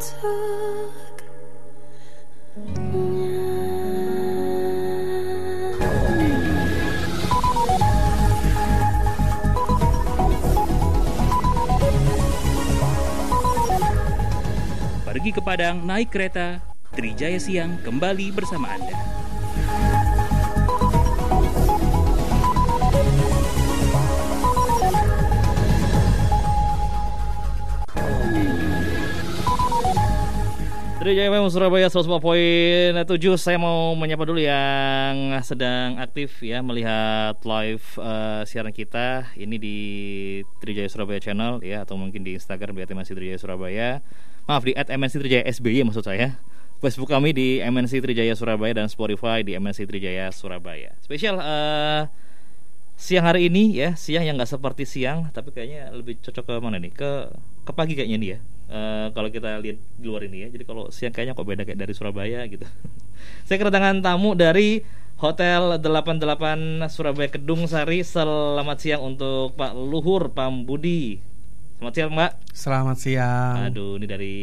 Pergi ke Padang naik kereta, Trijaya Siang kembali bersama Anda. FM Surabaya 104.7 Saya mau menyapa dulu yang sedang aktif ya Melihat live uh, siaran kita. Ini di Trijaya Surabaya Channel ya Atau mungkin di Instagram di MNC Trijaya Surabaya. Maaf di at MNC Trijaya SBY maksud saya. Facebook kami di MNC Trijaya Surabaya Dan Spotify di MNC Trijaya Surabaya. Spesial uh, siang hari ini ya Siang yang nggak seperti siang Tapi kayaknya lebih cocok ke mana nih? Ke, ke pagi kayaknya nih ya Uh, kalau kita lihat di luar ini ya. Jadi kalau siang kayaknya kok beda kayak dari Surabaya gitu. Saya kedatangan tamu dari Hotel 88 Surabaya Kedung Sari. Selamat siang untuk Pak Luhur Pambudi. Selamat siang, Mbak. Selamat siang. Aduh, ini dari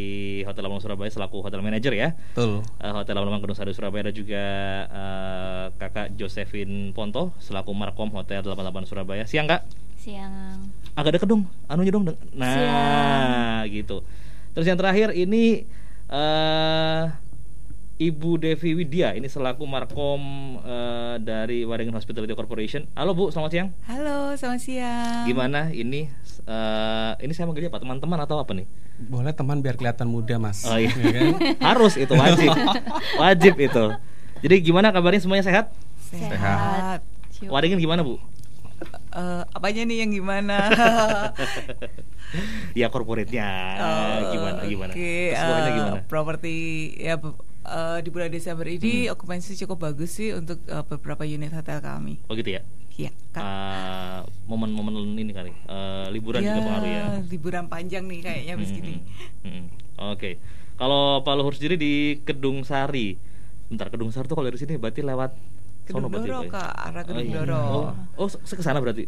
Hotel 88 Surabaya selaku hotel manager ya. Betul. Uh, Hotel 88 Kedung Sari Surabaya ada juga uh, Kakak Josephine Ponto selaku Markom Hotel 88 Surabaya. Siang, Kak. Siang. Agak ada kedung, anunya dong. Nah, Siang. gitu. Terus yang terakhir ini uh, Ibu Devi Widya, ini selaku Markom uh, dari Waringin Hospitality Corporation. Halo Bu, selamat siang. Halo, selamat siang. Gimana ini? Uh, ini saya manggilnya apa? Teman-teman atau apa nih? Boleh teman biar kelihatan muda mas. Oh iya. kan? Harus itu wajib, wajib itu. Jadi gimana kabarnya semuanya sehat? Sehat. sehat. Waringin gimana Bu? Uh, apanya nih yang gimana? ya korporatnya oh, gimana gimana? Okay. Uh, gimana? Properti ya uh, di bulan Desember ini hmm. okupansi cukup bagus sih untuk uh, beberapa unit hotel kami. Oh gitu ya? Iya. Uh, momen-momen ini kali uh, liburan ya, juga pengaruh ya. Liburan panjang nih kayaknya hmm, begini. Hmm, hmm. Oke. Okay. Kalau Pak Luhur sendiri di Kedung Sari, bentar Kedung Sari tuh kalau dari sini berarti lewat Kedung Doro ya? ke arah Kedung oh, iya. Doro. Oh, oh ke sana berarti?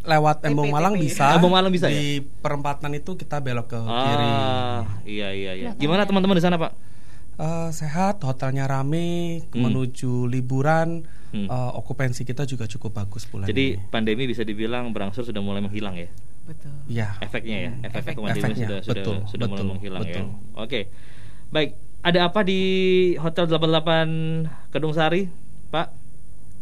lewat Embong Malang bisa. Embong Malang bisa di ya? perempatan itu kita belok ke ah, kiri. Iya iya iya. Gimana teman-teman di sana, Pak? Uh, sehat, hotelnya rame, hmm. menuju liburan, hmm. uh, okupansi kita juga cukup bagus bulan Jadi ini. pandemi bisa dibilang berangsur sudah mulai menghilang ya. Betul. Ya. Efeknya ya, efek, efek pandemi efeknya, sudah betul, sudah sudah betul, mulai menghilang betul. ya. Oke. Baik, ada apa di Hotel 88 Kedung Sari, Pak?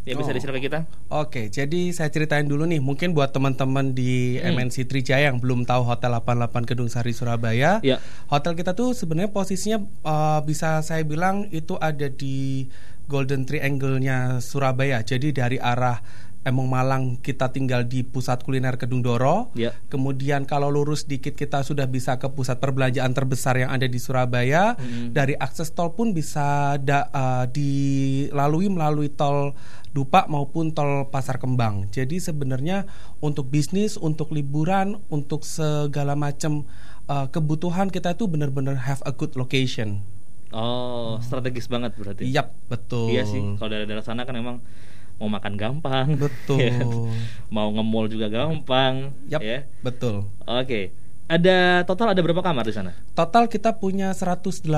Yang bisa oh. ke kita? Oke, jadi saya ceritain dulu nih, mungkin buat teman-teman di hmm. MNC Trijaya yang belum tahu Hotel 88 Gedung Sari Surabaya. Ya. Hotel kita tuh sebenarnya posisinya uh, bisa saya bilang itu ada di Golden Triangle-nya Surabaya. Jadi dari arah Emong Malang kita tinggal di pusat kuliner Kedung Doro. Ya. Kemudian kalau lurus dikit kita sudah bisa ke pusat perbelanjaan terbesar yang ada di Surabaya. Hmm. Dari akses tol pun bisa da, uh, dilalui melalui tol Dupa maupun tol Pasar Kembang. Jadi sebenarnya untuk bisnis, untuk liburan, untuk segala macam uh, kebutuhan kita itu benar-benar have a good location. Oh, strategis banget berarti. Yap, betul. Iya sih. Kalau dari daerah sana kan memang mau makan gampang betul ya. mau nge-mall juga gampang yep, ya betul oke okay. ada total ada berapa kamar di sana total kita punya 118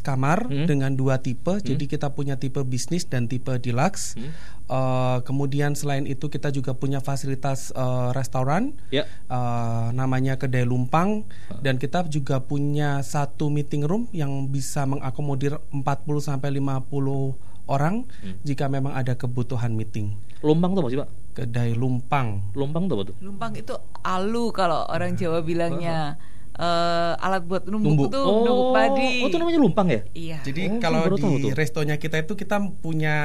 kamar hmm? dengan dua tipe hmm? jadi kita punya tipe bisnis dan tipe deluxe hmm? uh, kemudian selain itu kita juga punya fasilitas uh, restoran yeah. Ya. uh, namanya kedai lumpang uh. dan kita juga punya satu meeting room yang bisa mengakomodir 40 sampai 50 orang hmm. jika memang ada kebutuhan meeting. Lumpang tuh apa sih pak? Kedai lumpang. Lumpang tuh apa tuh? Lumpang itu alu kalau orang Jawa bilangnya. Uh, alat buat numbuk, tuh oh, numbuk padi. Oh, itu namanya lumpang ya? Iya. Jadi oh, kalau di restonya kita itu kita punya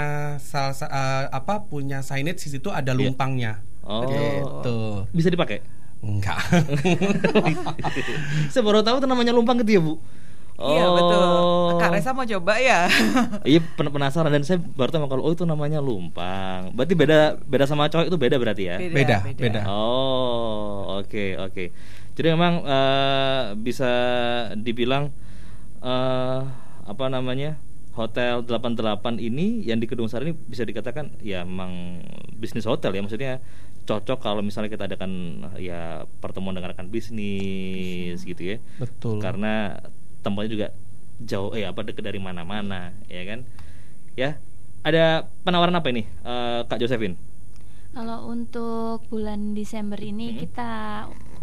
salsa, uh, apa punya signage di situ ada iya. lumpangnya. Oh. Gitu. Bisa dipakai? Enggak. Saya baru tahu itu namanya lumpang gitu ya, Bu. Iya betul. Kak. Resa mau coba ya? iya penasaran dan saya baru tahu kalau oh itu namanya lumpang. Berarti beda beda sama cowok itu beda berarti ya? Beda beda. beda. beda. Oh oke okay, oke. Okay. Jadi memang uh, bisa dibilang uh, apa namanya hotel 88 ini yang di Kedung Sari ini bisa dikatakan ya memang bisnis hotel ya maksudnya cocok kalau misalnya kita adakan ya pertemuan dengan rekan bisnis gitu ya. Betul. Karena tempatnya juga jauh eh apa dekat dari mana-mana ya kan ya ada penawaran apa ini uh, Kak Josephine kalau untuk bulan Desember ini hmm. kita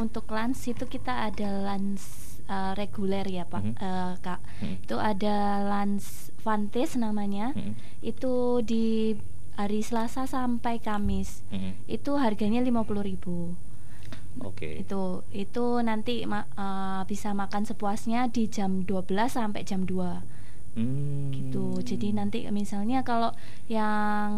untuk lans itu kita ada lans uh, reguler ya Pak hmm. uh, Kak. Hmm. Itu ada lans Vantage namanya. Hmm. Itu di hari Selasa sampai Kamis. Hmm. Itu harganya 50.000. Oke. Okay. Itu itu nanti ma uh, bisa makan sepuasnya di jam 12 sampai jam 2. Hmm. gitu jadi nanti misalnya kalau yang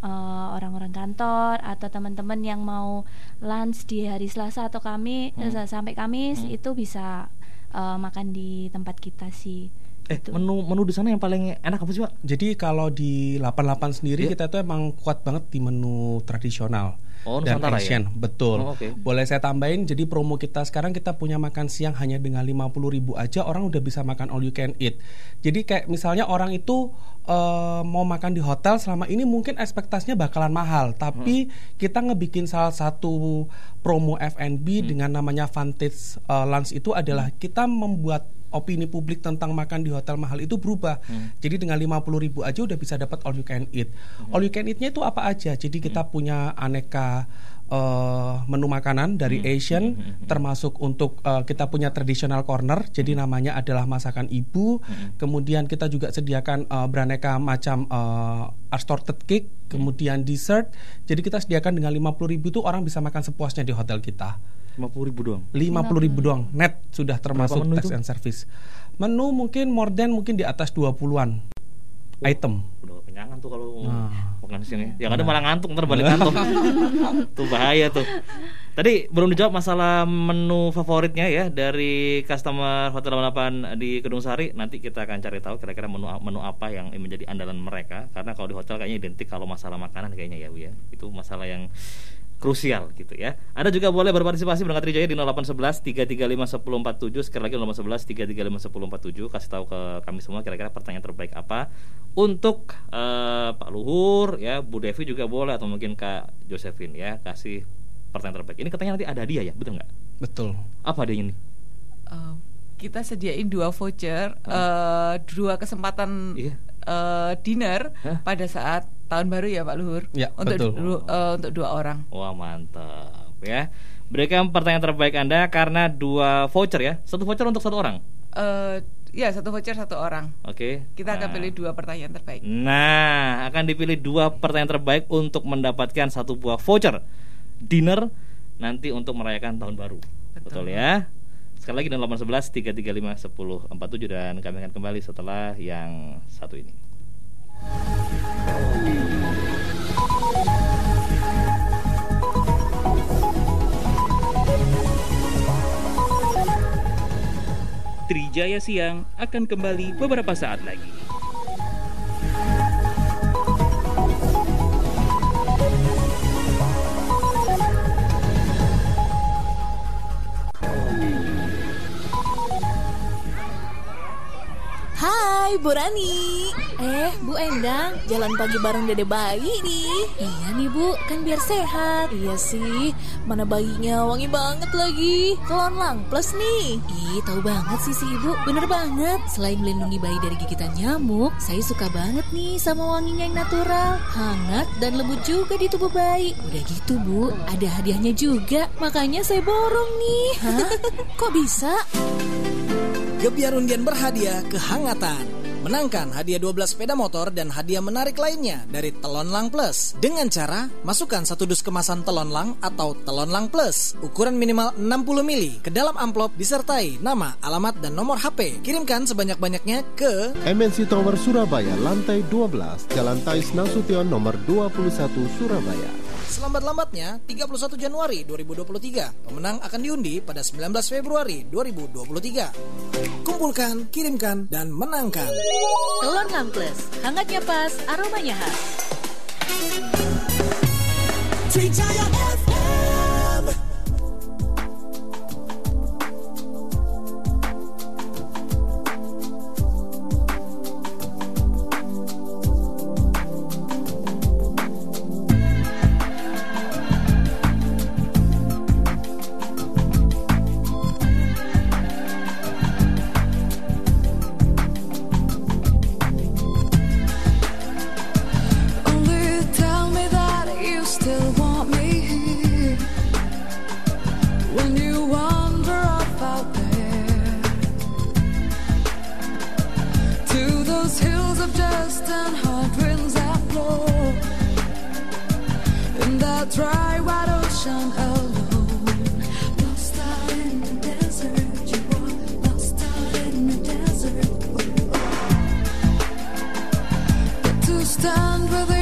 orang eh, orang-orang kantor atau teman-teman yang mau lunch di hari Selasa atau kami hmm. uh, sampai Kamis hmm. itu bisa uh, makan di tempat kita sih. Eh, gitu. menu menu di sana yang paling enak apa sih, Pak? Jadi kalau di 88 sendiri yeah. kita tuh emang kuat banget di menu tradisional. Oh, dan ya? Asian, ya? betul. Oh, okay. Boleh saya tambahin, jadi promo kita sekarang kita punya makan siang hanya dengan 50 ribu aja orang udah bisa makan all you can eat. Jadi kayak misalnya orang itu uh, mau makan di hotel selama ini mungkin ekspektasinya bakalan mahal, tapi hmm. kita ngebikin salah satu promo F&B hmm. dengan namanya Vantage uh, Lunch itu adalah kita membuat opini publik tentang makan di hotel mahal itu berubah. Hmm. Jadi dengan 50 ribu aja udah bisa dapat all you can eat. Hmm. All you can eatnya itu apa aja? Jadi kita hmm. punya aneka uh, menu makanan dari hmm. Asian, hmm. hmm, hmm. termasuk untuk uh, kita punya traditional corner. Jadi hmm. namanya adalah masakan ibu. Hmm. Kemudian kita juga sediakan uh, beraneka macam uh, assorted cake, kemudian dessert. Jadi kita sediakan dengan 50 ribu itu orang bisa makan sepuasnya di hotel kita. Lima puluh ribu doang. Lima puluh ribu doang net sudah termasuk tax and service. Menu mungkin more than mungkin di atas dua puluhan oh, item. Udah kenyangan tuh kalau nah. makan siang ya. Yang ada malah ngantuk ntar balik kantor. tuh bahaya tuh. Tadi belum dijawab masalah menu favoritnya ya dari customer Hotel 88 di Kedung Sari. Nanti kita akan cari tahu kira-kira menu menu apa yang menjadi andalan mereka. Karena kalau di hotel kayaknya identik kalau masalah makanan kayaknya ya Bu ya. Itu masalah yang krusial gitu ya. Anda juga boleh berpartisipasi berangkat Trijaya di 0811 335 1047 sekali lagi 0811 335 1047 kasih tahu ke kami semua kira-kira pertanyaan terbaik apa untuk uh, Pak Luhur ya, Bu Devi juga boleh atau mungkin Kak Josephine ya kasih pertanyaan terbaik. Ini katanya nanti ada dia ya, betul nggak? Betul. Apa dia ini? Uh, kita sediain dua voucher, hmm. uh, dua kesempatan iya. uh, dinner huh? pada saat tahun baru ya Pak Luhur. Ya, untuk betul. Du, uh, untuk dua orang. Wah mantap ya. Berikan pertanyaan terbaik Anda karena dua voucher ya. Satu voucher untuk satu orang. Uh, ya satu voucher satu orang. Oke. Okay. Kita nah. akan pilih dua pertanyaan terbaik. Nah akan dipilih dua pertanyaan terbaik untuk mendapatkan satu buah voucher dinner nanti untuk merayakan tahun baru. Betul, Betul ya. Sekali lagi 0811 335 1047 dan kami akan kembali setelah yang satu ini. Trijaya Siang akan kembali beberapa saat lagi. Hai Bu Rani. Eh Bu Endang Jalan pagi bareng dede bayi nih. Iya nih Bu. Kan biar sehat. Iya sih. Mana bayinya? Wangi banget lagi. Telon lang plus nih. Ih tahu banget sih si Ibu. Bener banget. Selain melindungi bayi dari gigitan nyamuk Saya suka banget nih sama wanginya yang natural Hangat dan lembut juga di tubuh bayi. Udah gitu Bu. Ada hadiahnya juga. Makanya saya borong nih. Hah? Kok bisa? Gebiar undian berhadiah kehangatan. Menangkan hadiah 12 sepeda motor dan hadiah menarik lainnya dari Telon Lang Plus. Dengan cara masukkan satu dus kemasan Telon Lang atau Telon Lang Plus ukuran minimal 60 mili ke dalam amplop disertai nama, alamat dan nomor HP. Kirimkan sebanyak-banyaknya ke MNC Tower Surabaya lantai 12 Jalan Tais Nasution nomor 21 Surabaya. Selambat-lambatnya 31 Januari 2023. Pemenang akan diundi pada 19 Februari 2023. Kumpulkan, kirimkan, dan menangkan. Telur Plus, hangatnya pas, aromanya khas. your stand with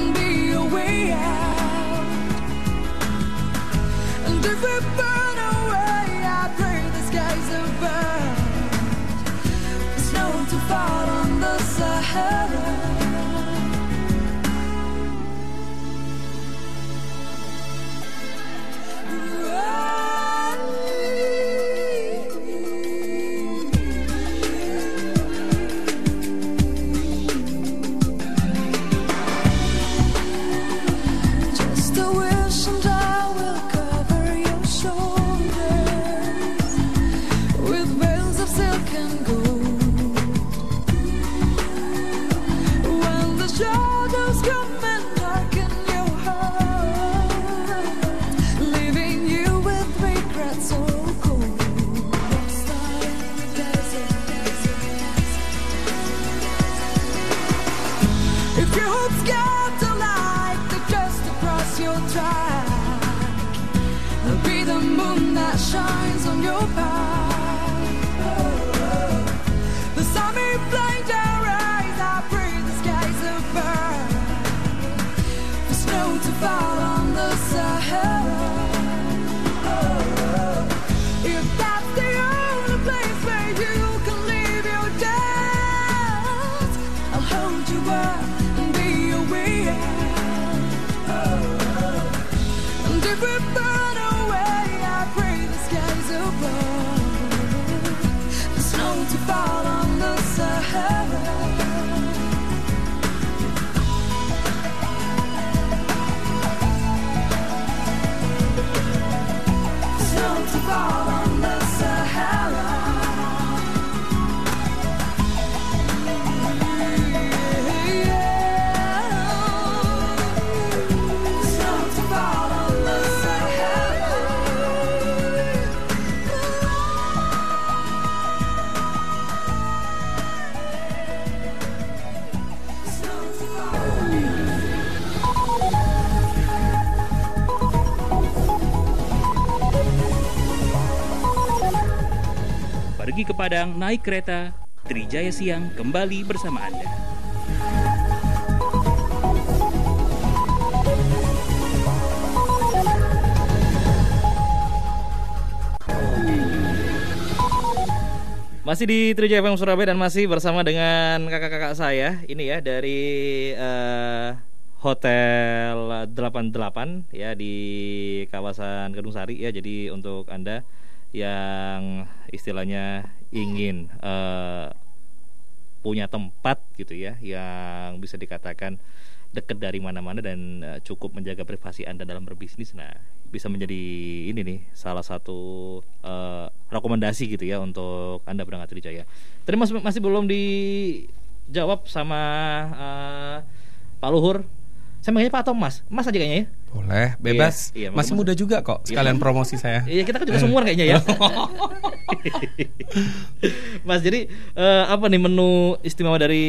and be your way out. And if we bottom shines on your path. The sun may ke Padang naik kereta, Trijaya Siang kembali bersama Anda. Masih di Trijaya FM Surabaya dan masih bersama dengan kakak-kakak saya ini ya dari eh, Hotel 88 ya di kawasan Gedung Sari ya. Jadi untuk Anda yang istilahnya ingin eh, punya tempat gitu ya yang bisa dikatakan dekat dari mana-mana dan eh, cukup menjaga privasi Anda dalam berbisnis. Nah, bisa menjadi ini nih salah satu eh, rekomendasi gitu ya untuk Anda berangkat Trijaya. Tadi masih masih belum dijawab sama eh, Pak Luhur. Saya manggilnya Pak atau Mas? Mas aja kayaknya ya. Boleh, bebas. Iya, iya, Masih Mas. muda juga kok. Sekalian Iya. promosi saya. Iya kita kan juga semua kayaknya ya. Mas jadi eh, apa nih menu istimewa dari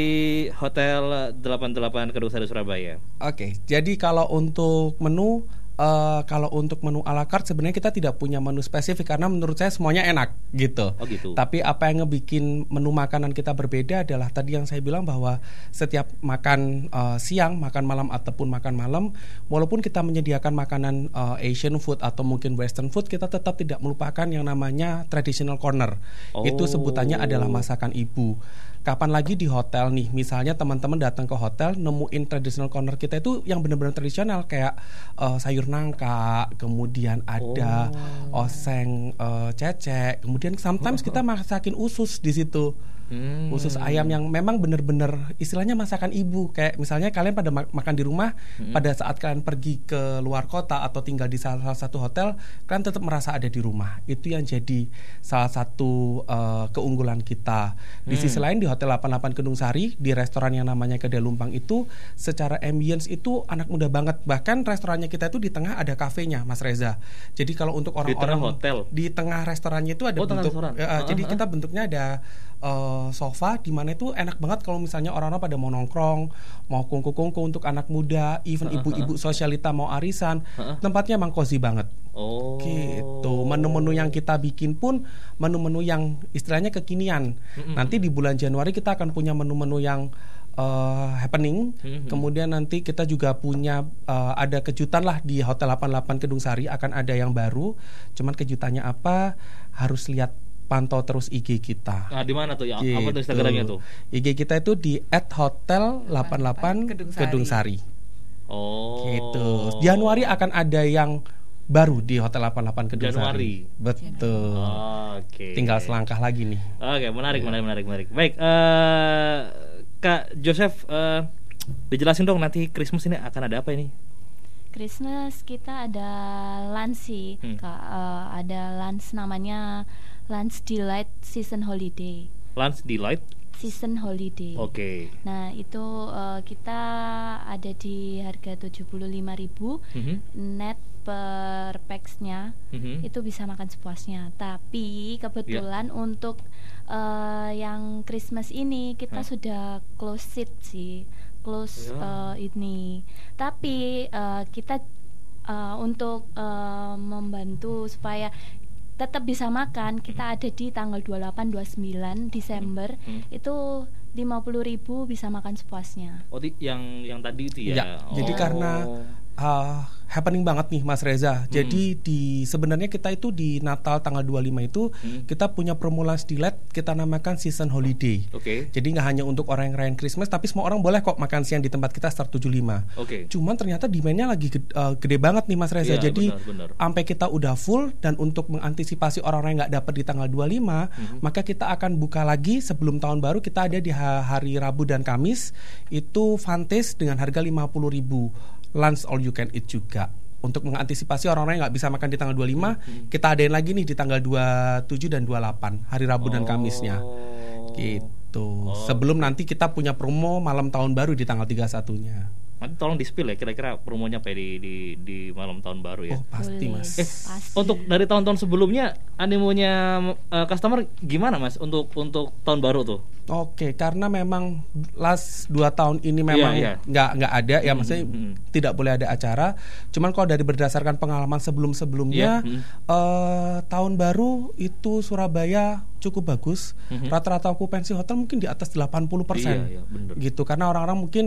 Hotel 88 Kedung Sari Surabaya? Oke, jadi kalau untuk menu eh, kalau untuk menu ala carte sebenarnya kita tidak punya menu spesifik karena menurut saya semuanya enak gitu. Oh gitu. Tapi apa yang ngebikin menu makanan kita berbeda adalah tadi yang saya bilang bahwa setiap makan eh, siang, makan malam ataupun makan malam, walaupun kita menyediakan makanan eh, Asian food atau mungkin Western food, kita tetap tidak melupakan yang namanya traditional corner. Itu sebutannya adalah masakan ibu. Kapan lagi di hotel nih, misalnya teman-teman datang ke hotel nemuin traditional corner kita itu yang benar-benar tradisional kayak eh, sayur nangka, kemudian ada oseng eh, cecek, kemudian sometimes kita masakin usus di situ. Hmm. Usus ayam yang memang benar-benar istilahnya masakan ibu. Kayak misalnya kalian pada ma makan di rumah, hmm. pada saat kalian pergi ke luar kota atau tinggal di salah, salah satu hotel, kalian tetap merasa ada di rumah. Itu yang jadi salah satu uh, keunggulan kita. Di hmm. sisi lain di Hotel 88 Kedung Sari, di restoran yang namanya Kedai Lumpang itu secara ambience itu anak muda banget. Bahkan restorannya kita itu di tengah ada kafenya, Mas Reza. Jadi kalau untuk orang-orang di hotel, di tengah restorannya itu ada oh, bentuk uh, uh, uh, jadi kita bentuknya ada uh, sofa di mana itu enak banget kalau misalnya orang-orang pada mau nongkrong, mau kungku-kungku untuk anak muda, even ibu-ibu sosialita mau arisan, tempatnya emang cozy banget. Oh. Gitu. Menu-menu yang kita bikin pun menu-menu yang istilahnya kekinian. Mm-hmm. Nanti di bulan Januari kita akan punya menu-menu yang uh, happening. Mm-hmm. Kemudian nanti kita juga punya uh, ada kejutan lah di Hotel 88 Kedung Sari akan ada yang baru. Cuman kejutannya apa? Harus lihat pantau terus IG kita. Nah, di mana tuh ya? Gitu. Apa tuh Instagramnya tuh? IG kita itu di @hotel88 Kedung Sari. Kedung Sari. Oh. Gitu. Januari akan ada yang baru di Hotel 88 Kedung Januari. Sari. Betul. Oh, Oke. Okay. Tinggal selangkah lagi nih. Oke, okay, menarik, menarik, menarik, menarik. Baik, uh, Kak Joseph, uh, dijelasin dong nanti Christmas ini akan ada apa ini? Christmas kita ada lunch sih, hmm. Kak. Uh, ada lunch namanya Lunch Delight Season Holiday. Lunch Delight season holiday. Oke. Okay. Nah, itu uh, kita ada di harga 75.000 mm -hmm. net per packsnya mm-hmm. itu bisa makan sepuasnya. Tapi kebetulan yeah. untuk uh, yang Christmas ini kita huh? sudah close seat sih, close yeah. uh, ini. Tapi uh, kita uh, untuk uh, membantu supaya tetap bisa makan kita ada di tanggal 28 29 Desember hmm. Hmm. itu lima puluh ribu bisa makan sepuasnya. Oh, yang yang tadi itu ya. ya oh. Jadi karena uh, happening banget nih Mas Reza. Hmm. Jadi di sebenarnya kita itu di Natal tanggal 25 itu hmm. kita punya promo lunch delight kita namakan season holiday. Oke. Okay. Jadi nggak hanya untuk orang yang rayain Christmas tapi semua orang boleh kok makan siang di tempat kita start 75. Oke. Okay. Cuman ternyata demandnya lagi gede, uh, gede banget nih Mas Reza. Yeah, Jadi sampai kita udah full dan untuk mengantisipasi orang-orang yang nggak dapat di tanggal 25, hmm. maka kita akan buka lagi sebelum tahun baru kita ada di hari Rabu dan Kamis itu Fantes dengan harga 50.000 lunch all you can eat juga untuk mengantisipasi orang-orang yang nggak bisa makan di tanggal 25 hmm. kita adain lagi nih di tanggal 27 dan 28 hari Rabu oh. dan Kamisnya gitu oh. sebelum nanti kita punya promo malam tahun baru di tanggal 31-nya Nanti tolong di spill ya kira-kira promonya apa ya di, di di malam tahun baru ya. Oh, pasti Boleh. Mas. Eh, pasti. untuk dari tahun-tahun sebelumnya animonya uh, customer gimana Mas untuk untuk tahun baru tuh? Oke, karena memang last dua tahun ini memang yeah, yeah. nggak nggak ada ya, mm -hmm. maksudnya mm -hmm. tidak boleh ada acara. Cuman kalau dari berdasarkan pengalaman sebelum-sebelumnya, yeah. mm -hmm. uh, tahun baru itu Surabaya cukup bagus. Mm -hmm. Rata-rata okupansi hotel mungkin di atas 80 persen, yeah, yeah, gitu. Karena orang-orang mungkin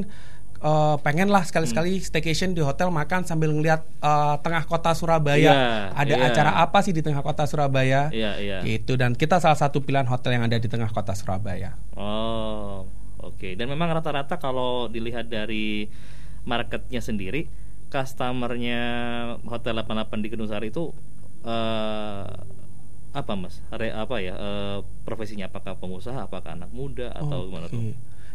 uh, pengen lah sekali-sekali hmm. staycation di hotel makan sambil ngeliat uh, tengah kota Surabaya yeah, ada yeah. acara apa sih di tengah kota Surabaya yeah, yeah. gitu dan kita salah satu pilihan hotel yang ada di tengah kota Surabaya oh oke okay. dan memang rata-rata kalau dilihat dari marketnya sendiri customernya hotel 88 di Kedung Sari itu uh, apa mas Re, apa ya uh, profesinya apakah pengusaha apakah anak muda atau okay. gimana tuh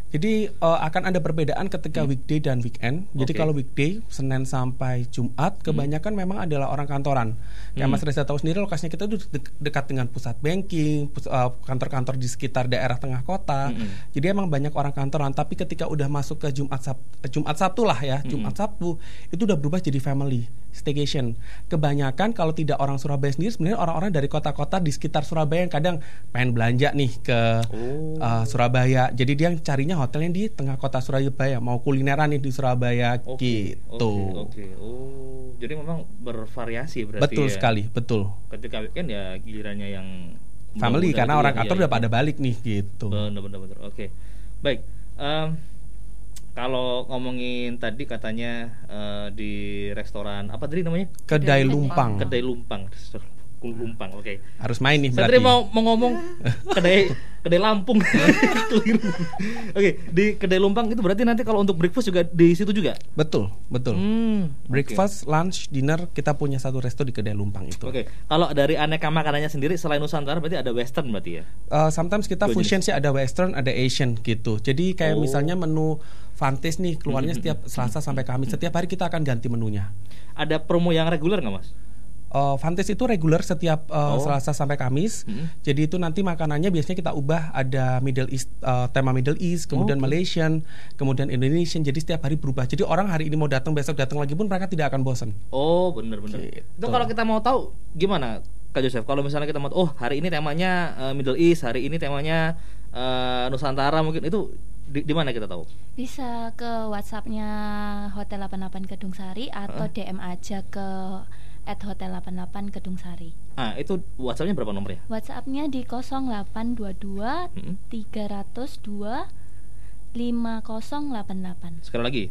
jadi uh, akan ada perbedaan ketika hmm. weekday dan weekend. Jadi okay. kalau weekday Senin sampai Jumat hmm. kebanyakan hmm. memang adalah orang kantoran. Kayak hmm. Mas Reza tahu sendiri lokasinya kita itu dekat dengan pusat banking, uh, kantor-kantor di sekitar daerah tengah kota. Hmm. Jadi emang banyak orang kantoran. Tapi ketika udah masuk ke Jumat Sab Jumat Sabtu lah ya, hmm. Jumat Sabtu itu udah berubah jadi family staycation. Kebanyakan kalau tidak orang Surabaya sendiri sebenarnya orang-orang dari kota-kota di sekitar Surabaya yang kadang pengen belanja nih ke oh. uh, Surabaya. Jadi dia carinya hotelnya di tengah kota Surabaya mau kulineran nih di Surabaya okay, gitu. Oke, okay, okay. oh jadi memang bervariasi berarti. Betul ya. sekali, betul. Ketika weekend ya gilirannya yang family karena orang kantor ya, udah ya. pada balik nih gitu. Benar benar benar. Oke. Okay. Baik. Um, kalau ngomongin tadi katanya uh, di restoran apa tadi namanya? Kedai Lumpang. Kedai Lumpang. Lumpang. Oke. Harus main nih Saya berarti. tadi mau mau ngomong kedai kedai Lampung. Keliru. Oke, di kedai Lumpang itu berarti nanti kalau untuk breakfast juga di situ juga. Betul, betul. Hmm, Breakfast, lunch, dinner kita punya satu resto di kedai Lumpang itu. Oke, kalau dari aneka makanannya sendiri selain Nusantara berarti ada Western berarti ya? Uh, sometimes kita fusion sih ada western, ada Asian gitu. Jadi kayak Oh. misalnya menu Fantes nih keluarnya Hmm, setiap Selasa sampai Kamis. Setiap hari kita akan ganti menunya. Ada promo yang reguler nggak mas? Uh, Fantes itu reguler setiap uh, Oh. Selasa sampai Kamis. Hmm. Jadi itu nanti makanannya biasanya kita ubah ada Middle East uh, tema Middle East, kemudian Oke. Malaysian, kemudian Indonesian. Jadi setiap hari berubah. Jadi orang hari ini mau datang besok datang lagi pun mereka tidak akan bosan. Oh bener-bener. Gitu. Itu kalau kita mau tahu gimana Kak Joseph? Kalau misalnya kita mau oh hari ini temanya eh, Middle East, hari ini temanya eh, Nusantara mungkin itu di, di mana kita tahu? Bisa ke WhatsAppnya Hotel 88 Kedung Sari atau Heeh. DM aja ke at Hotel 88 Kedung Sari. Ah itu WhatsAppnya berapa nomornya? WhatsAppnya di 0822 Mm-mm. 302 5088 Sekali lagi.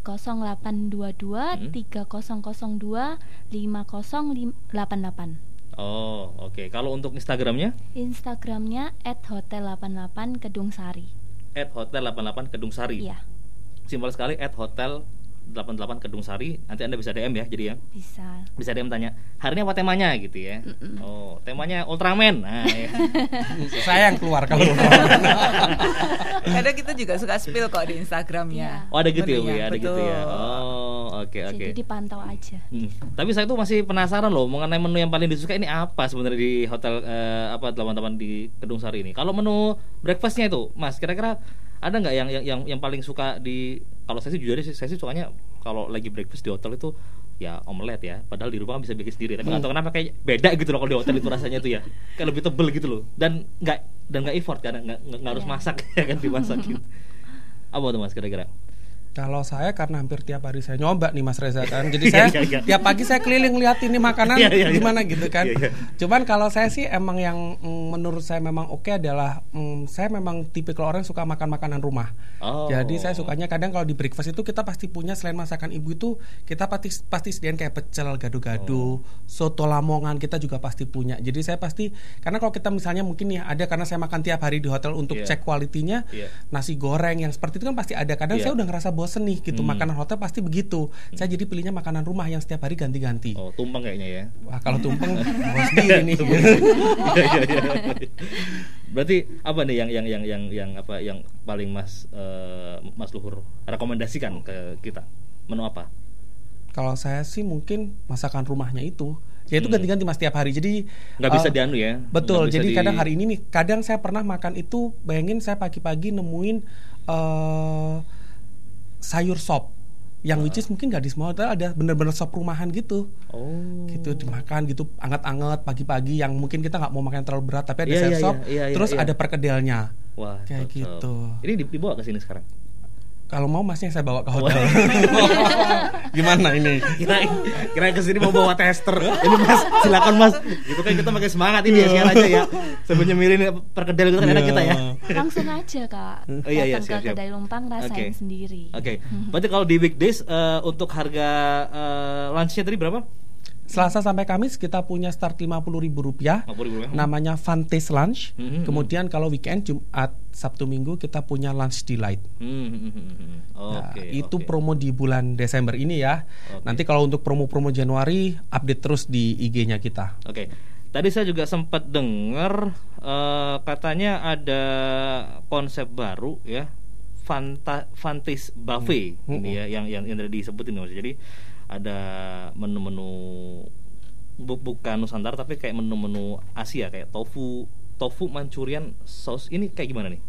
0822 Mm. 3002 5088 Oh oke. Kalau untuk Instagramnya Instagramnya at Hotel 88 Kedung Sari at hotel 88 Kedung Sari. Iya Simpel sekali at hotel 88 Kedung Sari. Nanti anda bisa DM ya jadi ya. bisa Bisa DM tanya hari ini apa temanya gitu ya. Oh temanya Ultraman. Nah, ya. Saya yang keluar kalau Kadang kita juga suka spill kok di Instagramnya. Oh ada gitu ya Bu ya, ada gitu ya. Oh oke oke. jadi dipantau aja Hmm. Tapi saya tuh masih penasaran loh mengenai menu yang paling disuka ini apa sebenarnya di hotel eh, apa teman-teman di Kedung Sari ini. Kalau menu breakfastnya itu, Mas, kira-kira ada nggak yang, yang yang yang paling suka di kalau saya sih jujur saya sih sukanya kalau lagi breakfast di hotel itu ya omelet ya. Padahal di rumah kan bisa bikin sendiri. Tapi nggak tahu kenapa kayak beda gitu loh kalau di hotel itu rasanya tuh ya. Kayak lebih tebel gitu loh. Dan nggak dan nggak effort nggak nggak nggak harus Iya. masak ya kan dimasak gitu. Apa tuh Mas kira-kira? Kalau saya karena hampir tiap hari saya nyoba nih Mas Reza kan. Jadi saya tiap pagi saya keliling lihat ini makanan Iya, gimana gitu kan. Cuman kalau saya sih emang yang mm, menurut saya memang oke adalah mm, saya memang tipikal orang yang suka makan makanan rumah. Oh. Jadi saya sukanya kadang kalau di breakfast itu kita pasti punya selain masakan ibu itu kita pasti pasti sediain kayak pecel, gado-gado, soto lamongan kita juga pasti punya. Jadi saya pasti karena kalau kita misalnya mungkin ya ada karena saya makan tiap hari di hotel untuk Iya. cek kualitinya Iya. nasi goreng yang seperti itu kan pasti ada. Kadang Iya. saya udah ngerasa bosen nih gitu Hmm. makanan hotel pasti begitu. Saya jadi pilihnya makanan rumah yang setiap hari ganti-ganti. Oh, tumpeng kayaknya ya. Wah kalau tumpeng bawa sendiri nih. Iya, iya, iya. Berarti apa nih yang yang yang yang yang apa yang paling Mas eh, Mas Luhur rekomendasikan ke kita? Menu apa? Kalau saya sih mungkin masakan rumahnya itu. Ya itu Hmm. ganti-ganti mas tiap hari. Jadi Nggak bisa eh, dianu ya? Betul. Jadi di- kadang hari ini nih, kadang saya pernah makan itu. Bayangin saya pagi-pagi nemuin eh sayur sop yang which is mungkin nggak di semua hotel ada bener-bener sop rumahan gitu. Oh. gitu dimakan gitu anget-anget pagi-pagi yang mungkin kita nggak mau makan terlalu berat tapi ada Iya, sayur iya, sop iya, iya, terus iya. ada perkedelnya Wah, kayak cocok. gitu. Ini di- dibawa ke sini sekarang. Kalau mau masnya saya bawa ke hotel gimana ini Kira kira ke sini mau bawa tester. Ini Mas, silakan Mas. Gitu kan kita pakai semangat ini ya sekarang aja ya. Sambil nyemirin perkedel gitu kan enak kita ya. langsung aja kak Oh, iya, iya, siap, siap. kedai lumpang rasain Oke. sendiri Oke. Berarti kalau di weekdays eh, untuk harga eh, lunchnya tadi berapa? Selasa sampai Kamis kita punya start lima puluh ribu rupiah 50.000 rupiah. namanya Fun Taste Lunch Mhm. kemudian kalau weekend Jumat Sabtu Minggu kita punya Lunch Delight Hmm, hmm, hmm, hmm, hmm. Nah, Oke. itu promo di bulan Desember ini ya Oke. nanti kalau untuk promo-promo Januari update terus di IG-nya kita Oke. Tadi saya juga sempat dengar eh, katanya ada konsep baru ya. Fanta Fantis Buffet Hmm. ini ya yang yang yang tadi disebutin Mas. Jadi ada menu-menu bu- bukan Nusantara tapi kayak menu-menu Asia kayak tofu tofu Manchurian sauce ini kayak gimana nih?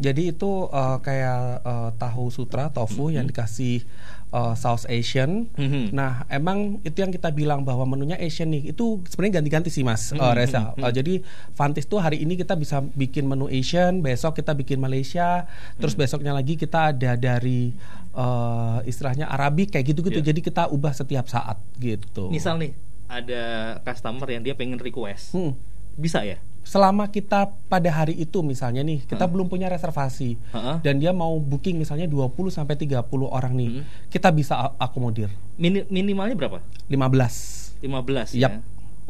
Jadi itu eh, kayak eh, tahu sutra tofu yang dikasih eh, saus Asian. Mhm. Nah, emang itu yang kita bilang bahwa menunya Asian nih. Itu sebenarnya ganti-ganti sih Mas eh, Mhm, Reza. mhm, Eh, jadi Fantis tuh hari ini kita bisa bikin menu Asian, besok kita bikin Malaysia, terus Mhm. besoknya lagi kita ada dari eh, istilahnya Arabik kayak gitu-gitu. Iya. Jadi kita ubah setiap saat gitu. Misal nih ada customer yang dia pengen request. Hmm. Bisa ya? Selama kita pada hari itu misalnya nih kita Heeh. belum punya reservasi Heeh. dan dia mau booking misalnya 20 sampai 30 orang nih Mhm. kita bisa akomodir Mini- minimalnya berapa? 15 15 Yap. ya.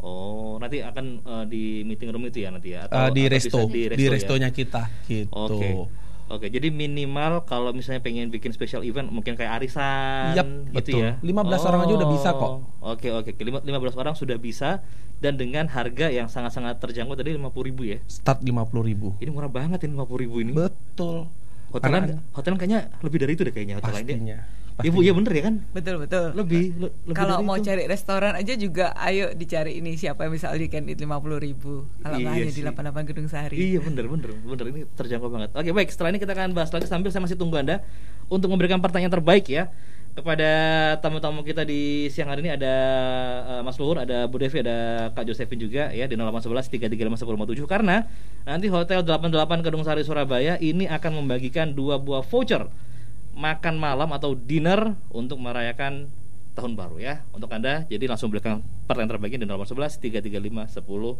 Oh, nanti akan uh, di meeting room itu ya nanti ya? Uh, di atau resto, di, resto di ya? restonya kita gitu. Oke. Oke, jadi minimal kalau misalnya pengen bikin special event mungkin kayak arisan Yap, gitu betul. ya. 15 orang aja udah bisa kok. Oke, oke. Lima- 15 orang sudah bisa dan dengan harga yang sangat-sangat terjangkau tadi 50.000 ya. Start 50.000 ribu. Ini murah banget ini 50.000 ini. Betul. Karena- hotelan kayaknya lebih dari itu deh kayaknya hotel lainnya. Pastinya. Iya iya bener ya kan? Betul betul. Lebih, le- lebih Kalau mau itu. cari restoran aja juga ayo dicari ini siapa yang bisa weekend it 50 ribu Kalau Iya hanya di sih. 88 Gedung Sari Iya bener bener bener ini terjangkau banget. Oke baik setelah ini kita akan bahas lagi sambil saya masih tunggu anda untuk memberikan pertanyaan terbaik ya kepada tamu-tamu kita di siang hari ini ada eh, Mas Luhur, ada Bu Devi, ada Kak Josephine juga ya di 0811 335 karena nanti Hotel 88 Kedung Sari Surabaya ini akan membagikan dua buah voucher makan malam atau dinner untuk merayakan tahun baru ya. Untuk anda jadi langsung berikan pertanyaan terbaiknya di 0811 335 10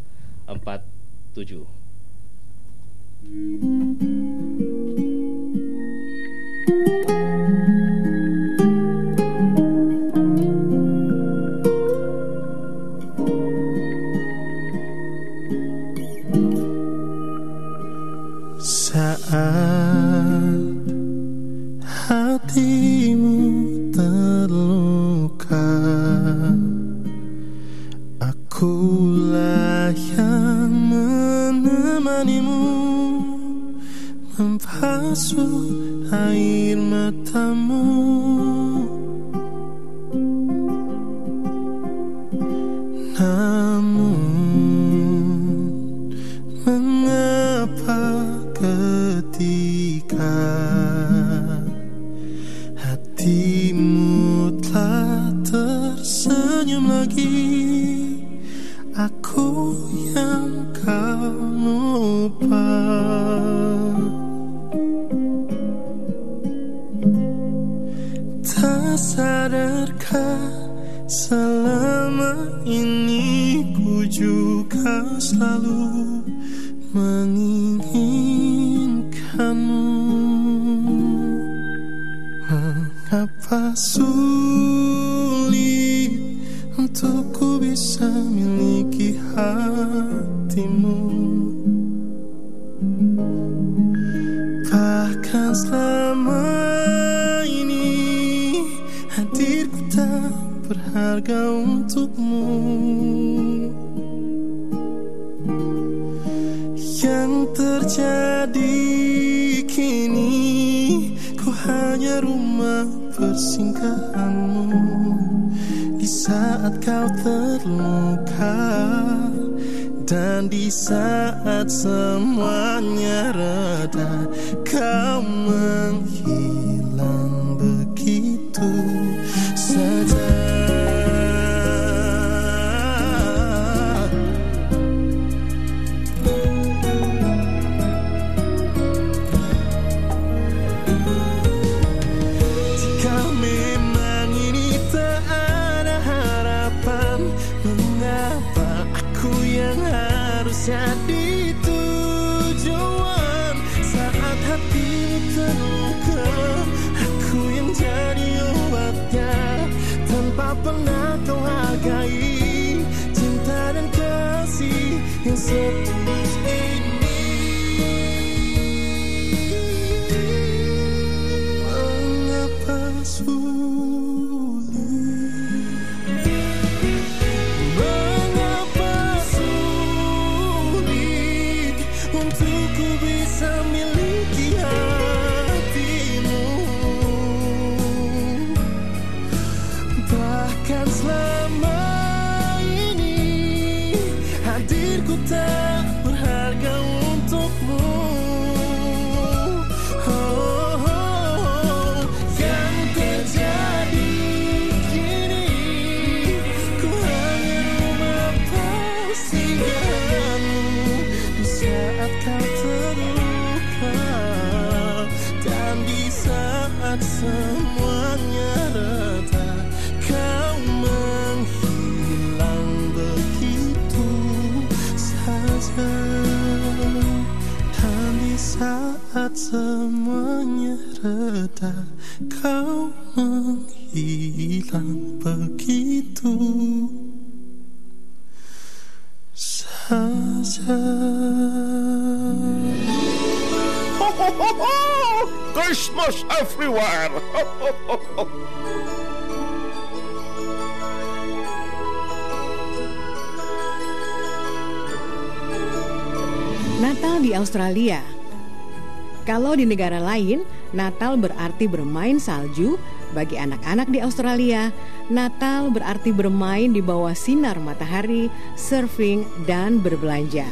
47 Saat hatimu terluka. Akulah yang menemanimu Membasuh air matamu yang saat semuanya reda Kau menghilang begitu saja Christmas everywhere. Natal di Australia. Kalau di negara lain, Natal berarti bermain salju. Bagi anak-anak di Australia, Natal berarti bermain di bawah sinar matahari, surfing, dan berbelanja.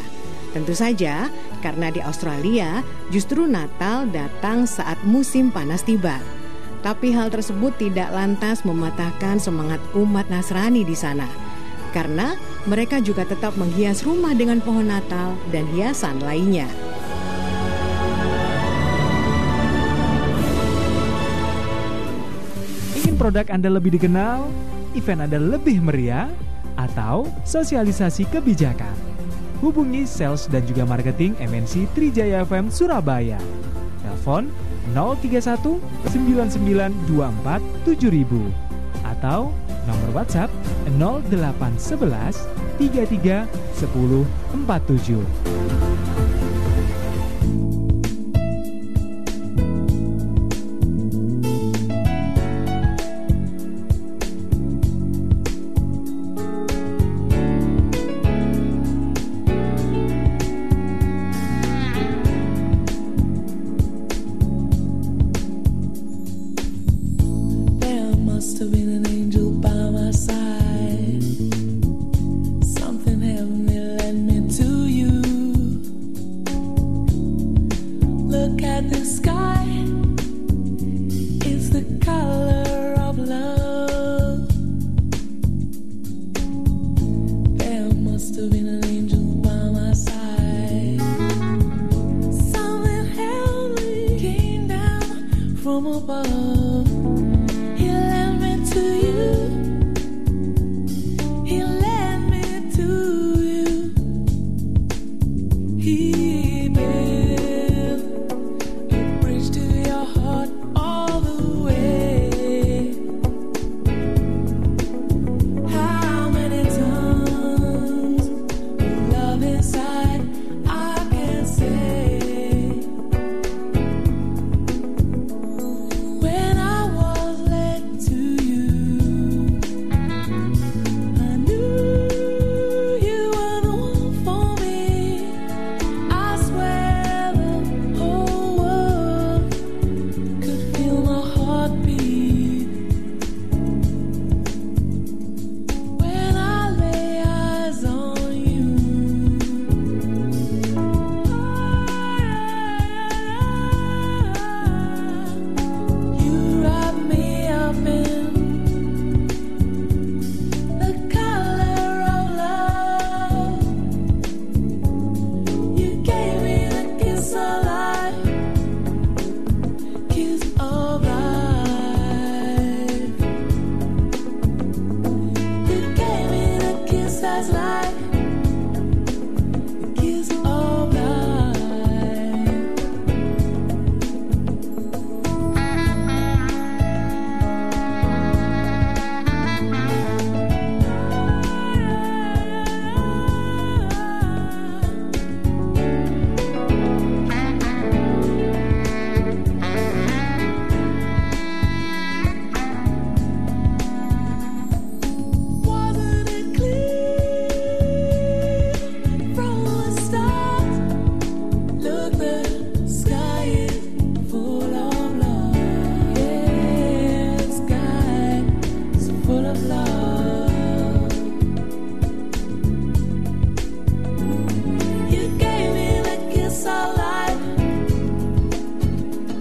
Tentu saja, karena di Australia justru Natal datang saat musim panas tiba. Tapi hal tersebut tidak lantas mematahkan semangat umat Nasrani di sana. Karena mereka juga tetap menghias rumah dengan pohon Natal dan hiasan lainnya. Produk Anda lebih dikenal, event Anda lebih meriah, atau sosialisasi kebijakan? Hubungi sales dan juga marketing MNC Trijaya FM Surabaya. Telepon 031 9924 7000 atau nomor WhatsApp 0811 33 10 47.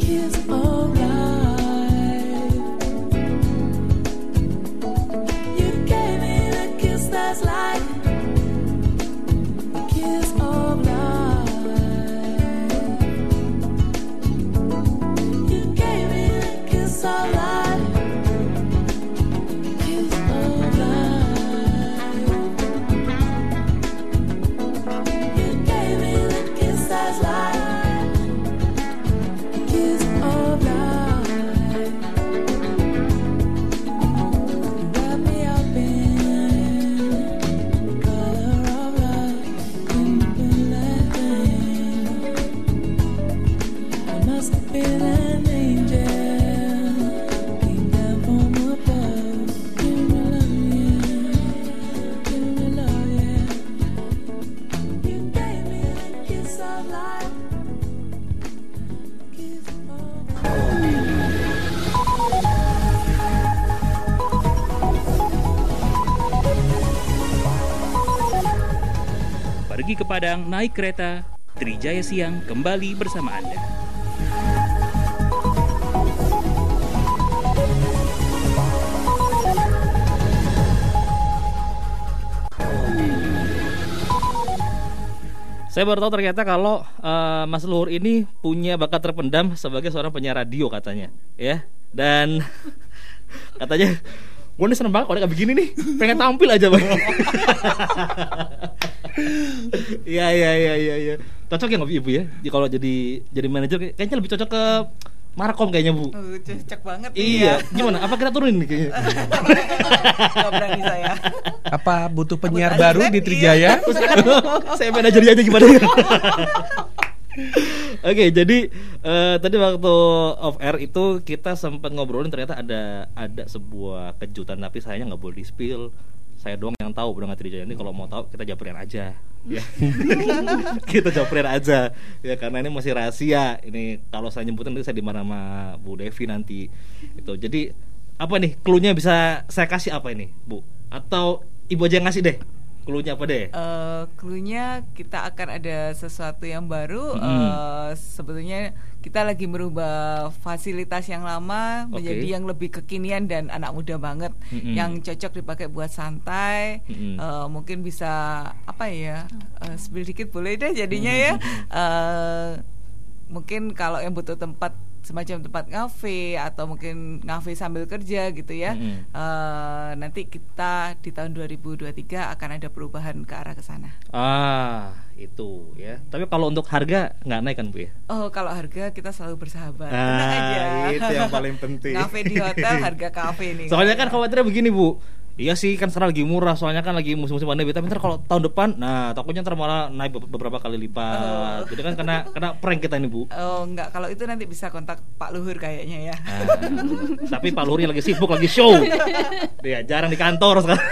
years old. Padang naik kereta, Trijaya Siang kembali bersama Anda. Saya baru tahu ternyata kalau eh, Mas Luhur ini punya bakat terpendam sebagai seorang penyiar radio katanya, ya. Dan katanya gue nih seneng banget kalau kayak begini nih, pengen tampil aja bang. Iya iya iya iya. iya. Cocok ya nggak ibu ya? Jadi Kalau jadi jadi manajer kayaknya lebih cocok ke Markom kayaknya bu. Oh, cocok banget Iya, ya. gimana? Apa kita turunin nih kayaknya? Gak berani saya. Apa butuh penyiar Buat baru asisten, di Trijaya? Terus kan saya manajernya aja gimana ya? Oke, jadi eh, tadi waktu off air itu kita sempat ngobrolin ternyata ada ada sebuah kejutan tapi sayangnya nggak boleh di spill. Saya doang yang tahu udah nggak Trijaya ini kalau mau tahu kita jabarin aja. Ya. kita jabarin aja ya karena ini masih rahasia. Ini kalau saya nyebutin nanti saya dimarahin sama Bu Devi nanti. Itu. Jadi apa nih clue-nya bisa saya kasih apa ini, Bu? Atau Ibu aja yang ngasih deh. Clue-nya apa deh? Eh, clue-nya kita akan ada sesuatu yang baru. Mm-mm. Eh, sebetulnya kita lagi merubah fasilitas yang lama Oke. menjadi yang lebih kekinian dan anak muda banget, Mm-mm. yang cocok dipakai buat santai. Mm-mm. Eh, mungkin bisa apa ya? Uh, spill dikit boleh deh jadinya ya. Eh, mungkin kalau yang butuh tempat semacam tempat ngafe atau mungkin ngafe sambil kerja gitu ya. Mm-mm. Eh, nanti kita di tahun 2023 akan ada perubahan ke arah ke sana. Ah, itu ya. Tapi kalau untuk harga nggak naik kan bu ya? Oh, kalau harga kita selalu bersahabat. Ah, Tenang aja. itu yang paling penting. Ngafe di hotel harga kafe nih. Soalnya kan khawatirnya begini bu. Iya sih kan sekarang lagi murah soalnya kan lagi musim-musim pandemi. Tapi ntar kalau tahun depan nah takutnya ntar malah naik be- beberapa kali lipat. Jadi kan kena kena prank kita ini bu. Oh, enggak. Kalau itu nanti bisa kontak Pak Luhur kayaknya ya. Ah, tapi Pak Luri lagi sibuk lagi show. Dia jarang di kantor sekarang.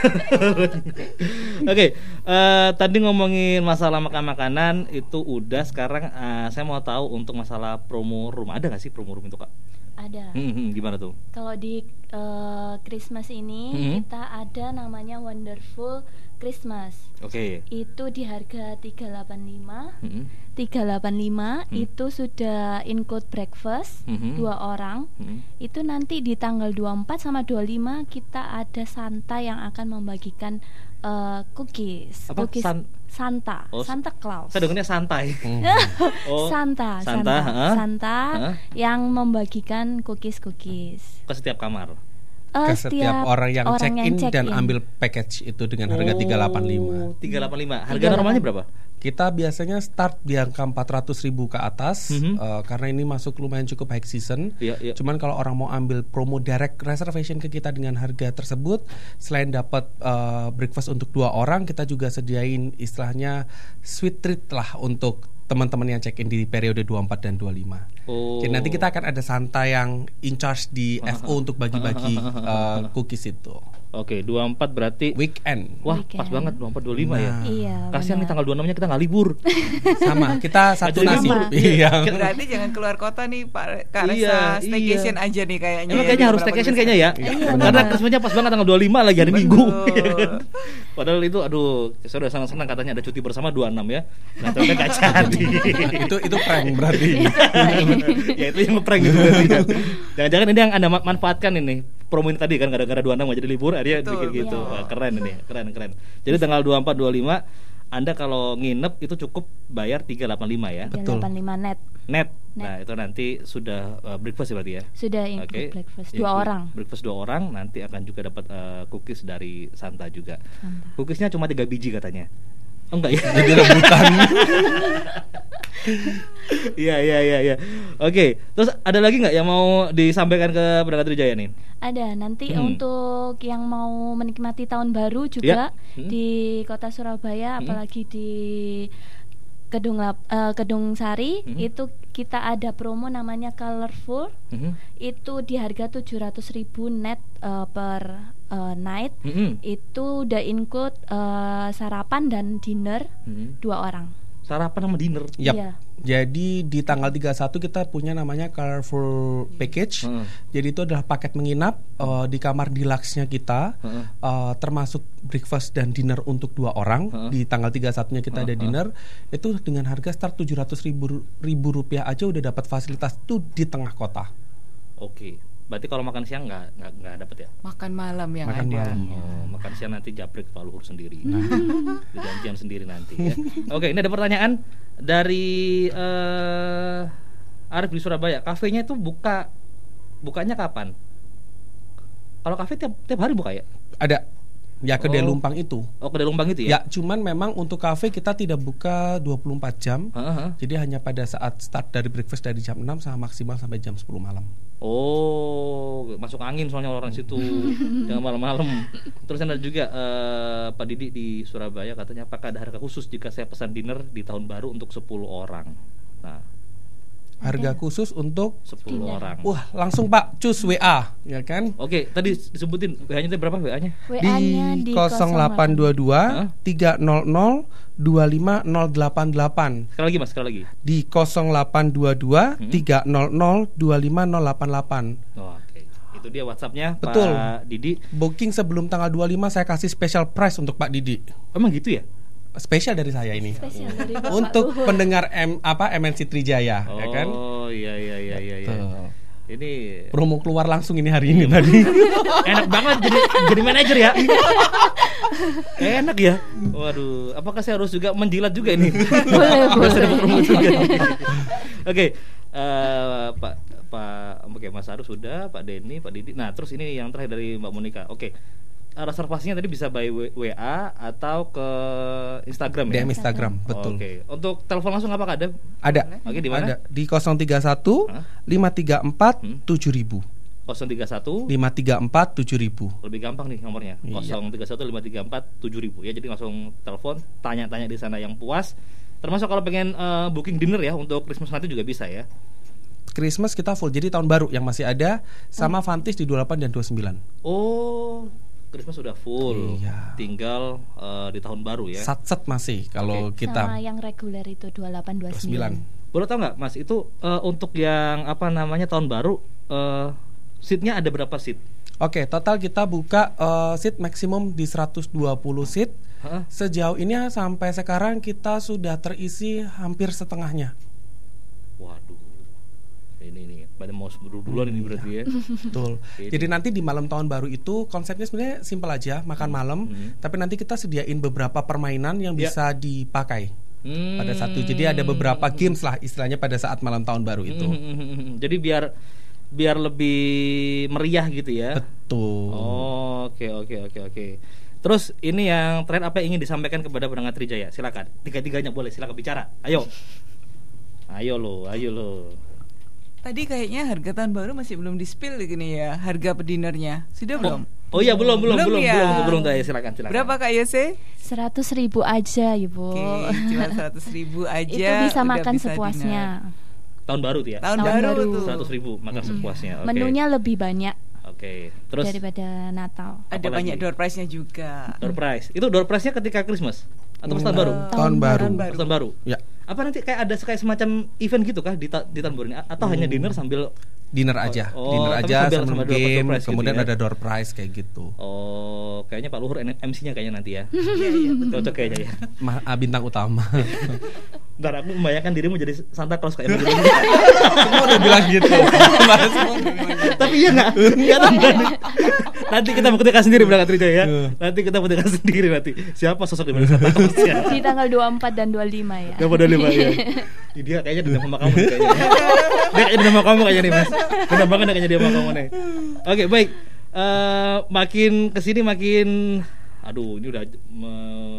Oke eh, tadi ngomongin masalah makan makanan itu udah sekarang eh, saya mau tahu untuk masalah promo room. Ada nggak sih promo room itu kak Ada. Hmm, hmm, gimana tuh Kalau di eh, Christmas ini Mhm. kita ada namanya Wonderful Christmas. oke Itu di harga 385. Hmm, 385 Hmm. itu sudah include breakfast Mhm. dua orang. hmm. Itu nanti di tanggal 24 sama 25 kita ada Santa yang akan membagikan eh, cookies. Apa? Cookies San- Santa, Oh, Santa Claus. saya dengarnya santai Oh, Santa, Santa, Santa? Santa Ha? yang membagikan cookies-cookies. ke setiap kamar Eh, Ke setiap orang yang check in check dan in. ambil package itu dengan harga 385. 385 harga normalnya berapa Kita biasanya start di angka 400 ribu ke atas Mhm. eh, karena ini masuk lumayan cukup high season. Iya, iya. Cuman kalau orang mau ambil promo direct reservation ke kita dengan harga tersebut, selain dapat eh, breakfast untuk dua orang, kita juga sediain istilahnya sweet treat lah untuk teman-teman yang check in di periode 24 dan 25. Oh. Jadi nanti kita akan ada Santa yang in charge di FO untuk bagi-bagi eh, cookies itu. Oke, 24 berarti weekend. Wah, pas banget 24 25 ya. Nah. Iya, Kasihan nih tanggal 26-nya kita nggak libur. Sama, kita satu libur. Iya. Berarti jangan keluar kota nih Pak Kak Iya, iya. staycation aja nih kayaknya. Emang ya, kayaknya harus staycation kayaknya ya. Iya, Karena. Christmasnya pas banget tanggal 25 lagi hari. Minggu. Padahal itu aduh, saya udah senang-senang katanya ada cuti bersama 26 ya. Nah, ternyata nggak jadi. itu itu prank berarti. ya itu yang ngeprank gitu berarti. kan. Jangan-jangan ini yang Anda ma- manfaatkan ini promo ini tadi kan gara-gara 26 nggak jadi libur akhirnya bikin gitu. Wah, keren ini, keren keren. Jadi tanggal 24 25 anda kalau nginep itu cukup bayar 385 ya. 385 net. Net. Nah, itu nanti sudah uh, breakfast ya berarti ya. Sudah include Oke. breakfast dua bu- orang. Breakfast dua orang nanti akan juga dapat uh, cookies dari Santa juga. Santa. Cookiesnya cuma tiga biji katanya. Oh enggak ya? Jadi rebutan. Iya iya iya iya. Oke, terus ada lagi nggak yang mau disampaikan ke Pendengar Trijaya nih? Ada nanti Hmm. untuk yang mau menikmati tahun baru juga Ya. Hmm. di Kota Surabaya, Hmm. apalagi di Kedung Lap, eh, Kedung Sari Hmm. itu kita ada promo namanya Colorful. Mhm. Itu di harga 700.000 net eh, per eh, night. Mhm. Itu udah include eh, sarapan dan dinner Mhm. dua orang. sarapan sama dinner. Yap. Iya. Jadi di tanggal 31 kita punya namanya colorful package. Heeh. Jadi itu adalah paket menginap eh, di kamar deluxe-nya kita Heeh. eh, termasuk breakfast dan dinner untuk dua orang. Heeh. Di tanggal 31-nya kita ada Heeh. dinner. Itu dengan harga start 700 ribu, ribu rupiah aja udah dapat fasilitas tuh di tengah kota. Oke. Berarti kalau makan siang nggak nggak nggak dapet ya? Makan malam yang Makan ada. malam. Oh, makan siang nanti japrik Pak Luhur sendiri. Janjian sendiri nanti ya. Oke, ini ada pertanyaan dari eh Arif di Surabaya. Kafenya itu buka bukanya kapan? Kalau kafe tiap tiap hari buka ya? Ada ya kedai Oh. lumpang itu. Oh, kedai lumpang itu Ya, ya? cuman memang untuk kafe kita tidak buka 24 jam. Heeh. Jadi hanya pada saat start dari breakfast dari jam 6 sama maksimal sampai jam 10 malam. Oh, masuk angin soalnya orang situ jangan malam-malam. Terus ada juga eh, Pak Didi di Surabaya katanya apakah ada harga khusus jika saya pesan dinner di tahun baru untuk 10 orang. Nah, Harga khusus untuk 10 orang. Wah, langsung Pak cus WA, ya kan? Oke, tadi disebutin WA-nya berapa WA-nya? WA-nya di di 0822 300 25088 Sekali lagi Mas, sekali lagi. di 0822 300 25088. Oh, Oke. Itu dia WhatsApp-nya Betul. Pak Didi. Booking sebelum tanggal 25 saya kasih special price untuk Pak Didi. Emang gitu ya? Spesial dari saya ini. Spesial dari Bapak Untuk Luhur. pendengar M apa MNC Trijaya, ya kan? Oh, iya iya iya iya iya. Betul. Ini Promo keluar langsung ini hari ini tadi. enak banget jadi jadi manajer ya. enak ya. Waduh, apakah saya harus juga menjilat juga ini? Boleh, dapat boleh. promo juga. Oke, eh, Pak Pak oke Mas Arus sudah, Pak Denny, Pak Didi. Nah, terus ini yang terakhir dari Mbak Monica. Oke. eh, Reservasinya tadi bisa by WA atau ke Instagram ya? DM Instagram, betul. Oke. Untuk telepon langsung apakah ada? Ada. Oke, di mana? Ada di 031 534 7000. 031 534 7000. lebih gampang nih nomornya Iya. 031534 7000 ya jadi langsung telepon tanya-tanya di sana yang puas termasuk kalau pengen eh, booking dinner ya untuk Christmas nanti juga bisa ya Christmas kita full. Jadi tahun baru yang masih ada sama Vantis di 28 dan 29. oh Christmas sudah full Iya. tinggal eh, di tahun baru ya Sat-set masih kalau kita sama yang reguler itu 28 29. 29. boleh tahu nggak mas itu eh, untuk yang apa namanya tahun baru eh, seatnya ada berapa seat Oke, total kita buka eh, seat maksimum di 120 seat. Hah? Sejauh ini sampai sekarang kita sudah terisi hampir setengahnya. Ini ini pada mau sebelum duluan ini berarti ya Betul. Ini. Jadi nanti di malam tahun baru itu konsepnya sebenarnya simpel aja, makan malam. Tapi nanti kita sediain beberapa permainan yang Hmm. Ya. bisa dipakai Hmm. pada satu. Jadi ada beberapa games lah istilahnya pada saat malam tahun baru itu. Hmm, Jadi biar biar lebih meriah gitu ya. Betul. Oh, Oke oke oke oke. Terus ini yang terakhir apa yang ingin disampaikan kepada pendengar Trijaya? Silakan. Tiga-tiganya boleh silakan bicara. Ayo. Ayo lo, ayo lo. Tadi kayaknya harga tahun baru masih belum di spill gini ya, harga pedinernya. Sudah belum? Oh iya belum belum belum ya? belum belum, belum, silakan silakan. Berapa Kak Yose? 100 ribu aja ibu. Oke, cuma 100 ribu aja. itu bisa makan bisa sepuasnya. Tahun baru tuh ya? Tahun, Tahun baru, tuh. Seratus ribu makan sepuasnya. Oke. Menunya lebih banyak Oke. Terus daripada Natal. Ada Apalagi? banyak door prize-nya juga. door prize. Itu door prize-nya ketika Christmas atau pas tahun baru? Tahun baru. Pas tahun baru. Ya, Apa nanti kayak ada kayak semacam event gitu kah di, ta- di tahun baru ini atau hanya dinner sambil dinner aja, Oh, dinner tapi aja door game, prize gitu kemudian ya? ada door prize kayak gitu. Oh, kayaknya Pak Luhur MC-nya kayaknya nanti ya. Iya, iya, betul. Cocok kayaknya ya. Ma- ah, bintang utama. Ntar aku membayangkan dirimu jadi Santa Claus kayak begini. Semua udah bilang gitu. Tapi iya nggak? Iya nanti. Nanti kita buktikan sendiri berangkat Trijaya ya. Nanti kita buktikan sendiri nanti siapa sosok di mana Santa Claus ya. Di tanggal 24 dan 25 ya. Gak pada lima ya. Ih, Dia kayaknya dendam sama kamu kayaknya. Dia kayaknya dendam sama kamu kayaknya nih mas. Dendam banget kayaknya dia kamu nih. Oke baik. Eh, makin ke sini makin, aduh ini udah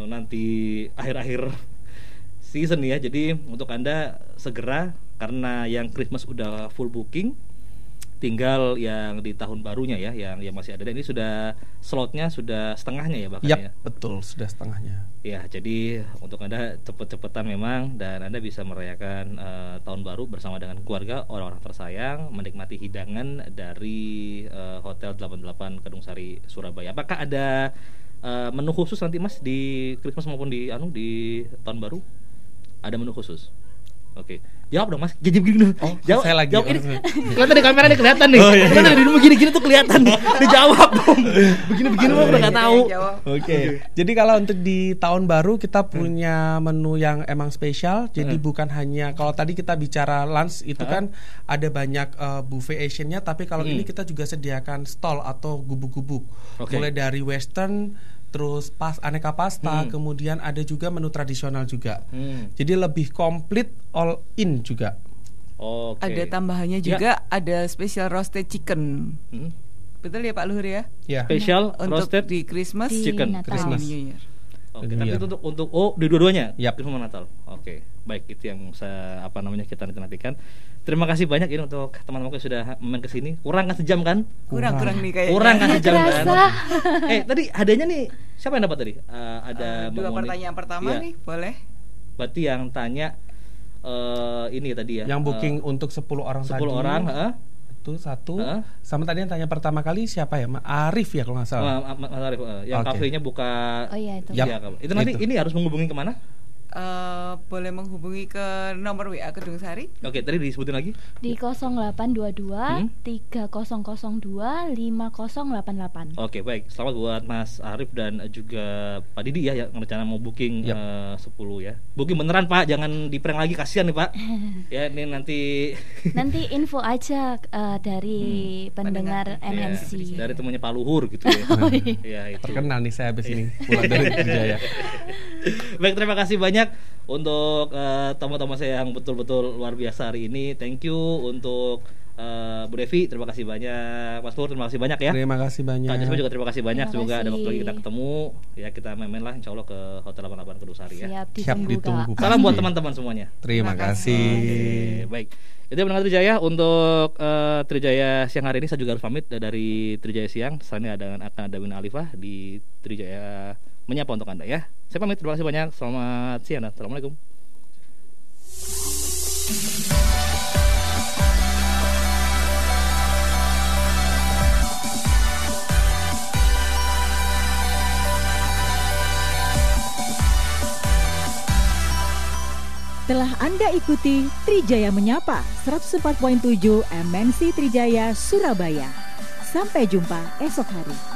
nanti akhir-akhir season ya. Jadi untuk anda segera karena yang Christmas udah full booking. Tinggal yang di tahun barunya ya, yang yang masih ada. Dan ini sudah slotnya sudah setengahnya ya bahkan Yap, ya. betul sudah setengahnya. Ya, jadi untuk Anda cepet-cepetan memang dan Anda bisa merayakan eh, tahun baru bersama dengan keluarga, orang-orang tersayang, menikmati hidangan dari eh, Hotel 88 Kedung Sari Surabaya. Apakah ada eh, menu khusus nanti Mas di Christmas maupun di anu di tahun baru? Ada menu khusus. Oke. Jawab dong Mas. Jadi begini dong. jawab. saya lagi. Jawab ini. Oh, Kelihatan di kamera nih kelihatan nih. Oh, iya, iya. di begini-gini tuh kelihatan. Dijawab dong. Begini-begini mah udah nggak tahu. Oke. Jadi kalau untuk di tahun baru kita punya menu yang emang spesial. Jadi Hmm. bukan hanya kalau tadi kita bicara lunch itu Hmm. kan ada banyak eh, buffet Asiannya, tapi kalau Hmm. ini kita juga sediakan stall atau gubuk-gubuk. Oke. Mulai dari western terus pas aneka pasta, Hmm. kemudian ada juga menu tradisional juga. Hmm. Jadi lebih komplit all in juga. Oke. Ada tambahannya Ya. juga ada special roasted chicken. Hmm. Betul ya Pak Luhur ya? Ya. Special Untuk roasted di Christmas Di chicken. Natal. Christmas. New Year. Oke, tapi itu untuk untuk oh di dua-duanya. Yap. Christmas sama Natal. Oke, baik itu yang saya apa namanya kita nanti nantikan. Terima kasih banyak ini untuk teman-teman yang sudah main ke sini. Kurang kan sejam kan? Kurang kurang nih kayaknya. Kurang kan sejam kan? Eh tadi hadiahnya nih siapa yang dapat tadi? Eh, ada Eh, dua Moni. pertanyaan pertama Iya. nih, boleh? Berarti yang tanya eh ini tadi ya. Yang booking eh, untuk 10 orang 10 tadi. orang, heeh. Itu satu. Heeh. Sama tadi yang tanya pertama kali siapa ya? Ma- Arif ya kalau nggak salah. Ma- Ma- Mas Arif, eh, yang Oke. kafenya buka Oh iya itu. Iya, Kak. Itu nanti Itu. ini harus menghubungi ke mana? Eh, boleh menghubungi ke nomor WA Kedung Sari Oke, tadi disebutin lagi. Di 0822 Hmm? 3002 5088. Oke baik, selamat buat Mas Arif dan juga Pak Didi ya yang rencana mau booking Yap. eh, 10 ya. Booking beneran Pak, jangan di prank lagi kasihan nih Pak. ya ini nanti Nanti info aja eh, dari pendengar ya, MNC. dari temunya Pak Luhur gitu ya. Oh, iya. ya itu. Terkenal nih saya habis ini pulang dari Jaya. Baik, terima kasih banyak untuk eh, tamu-tamu saya yang betul-betul luar biasa hari ini. Thank you untuk eh, Bu Devi, terima kasih banyak. Mas Nur, terima kasih banyak ya. Terima kasih banyak. Kak Jasmine juga terima kasih banyak. Terima Semoga ada waktu lagi kasih. kita ketemu. Ya kita main-main lah Insya Allah ke Hotel 88 Kedusari ya. Siap Siap ditunggu, ditunggu. Kak. Salam buat teman-teman semuanya. Terima kasih. Oke, baik. Itu mendengar Trijaya untuk eh, Trijaya siang hari ini saya juga harus pamit dari Trijaya siang. Selanjutnya ada akan ada Wina Alifah di Trijaya menyapa untuk anda ya. Saya pamit. Terima kasih banyak. Selamat siang. dan Assalamualaikum. Telah Anda ikuti Trijaya Menyapa 104.7 MNC Trijaya Surabaya. Sampai jumpa esok hari.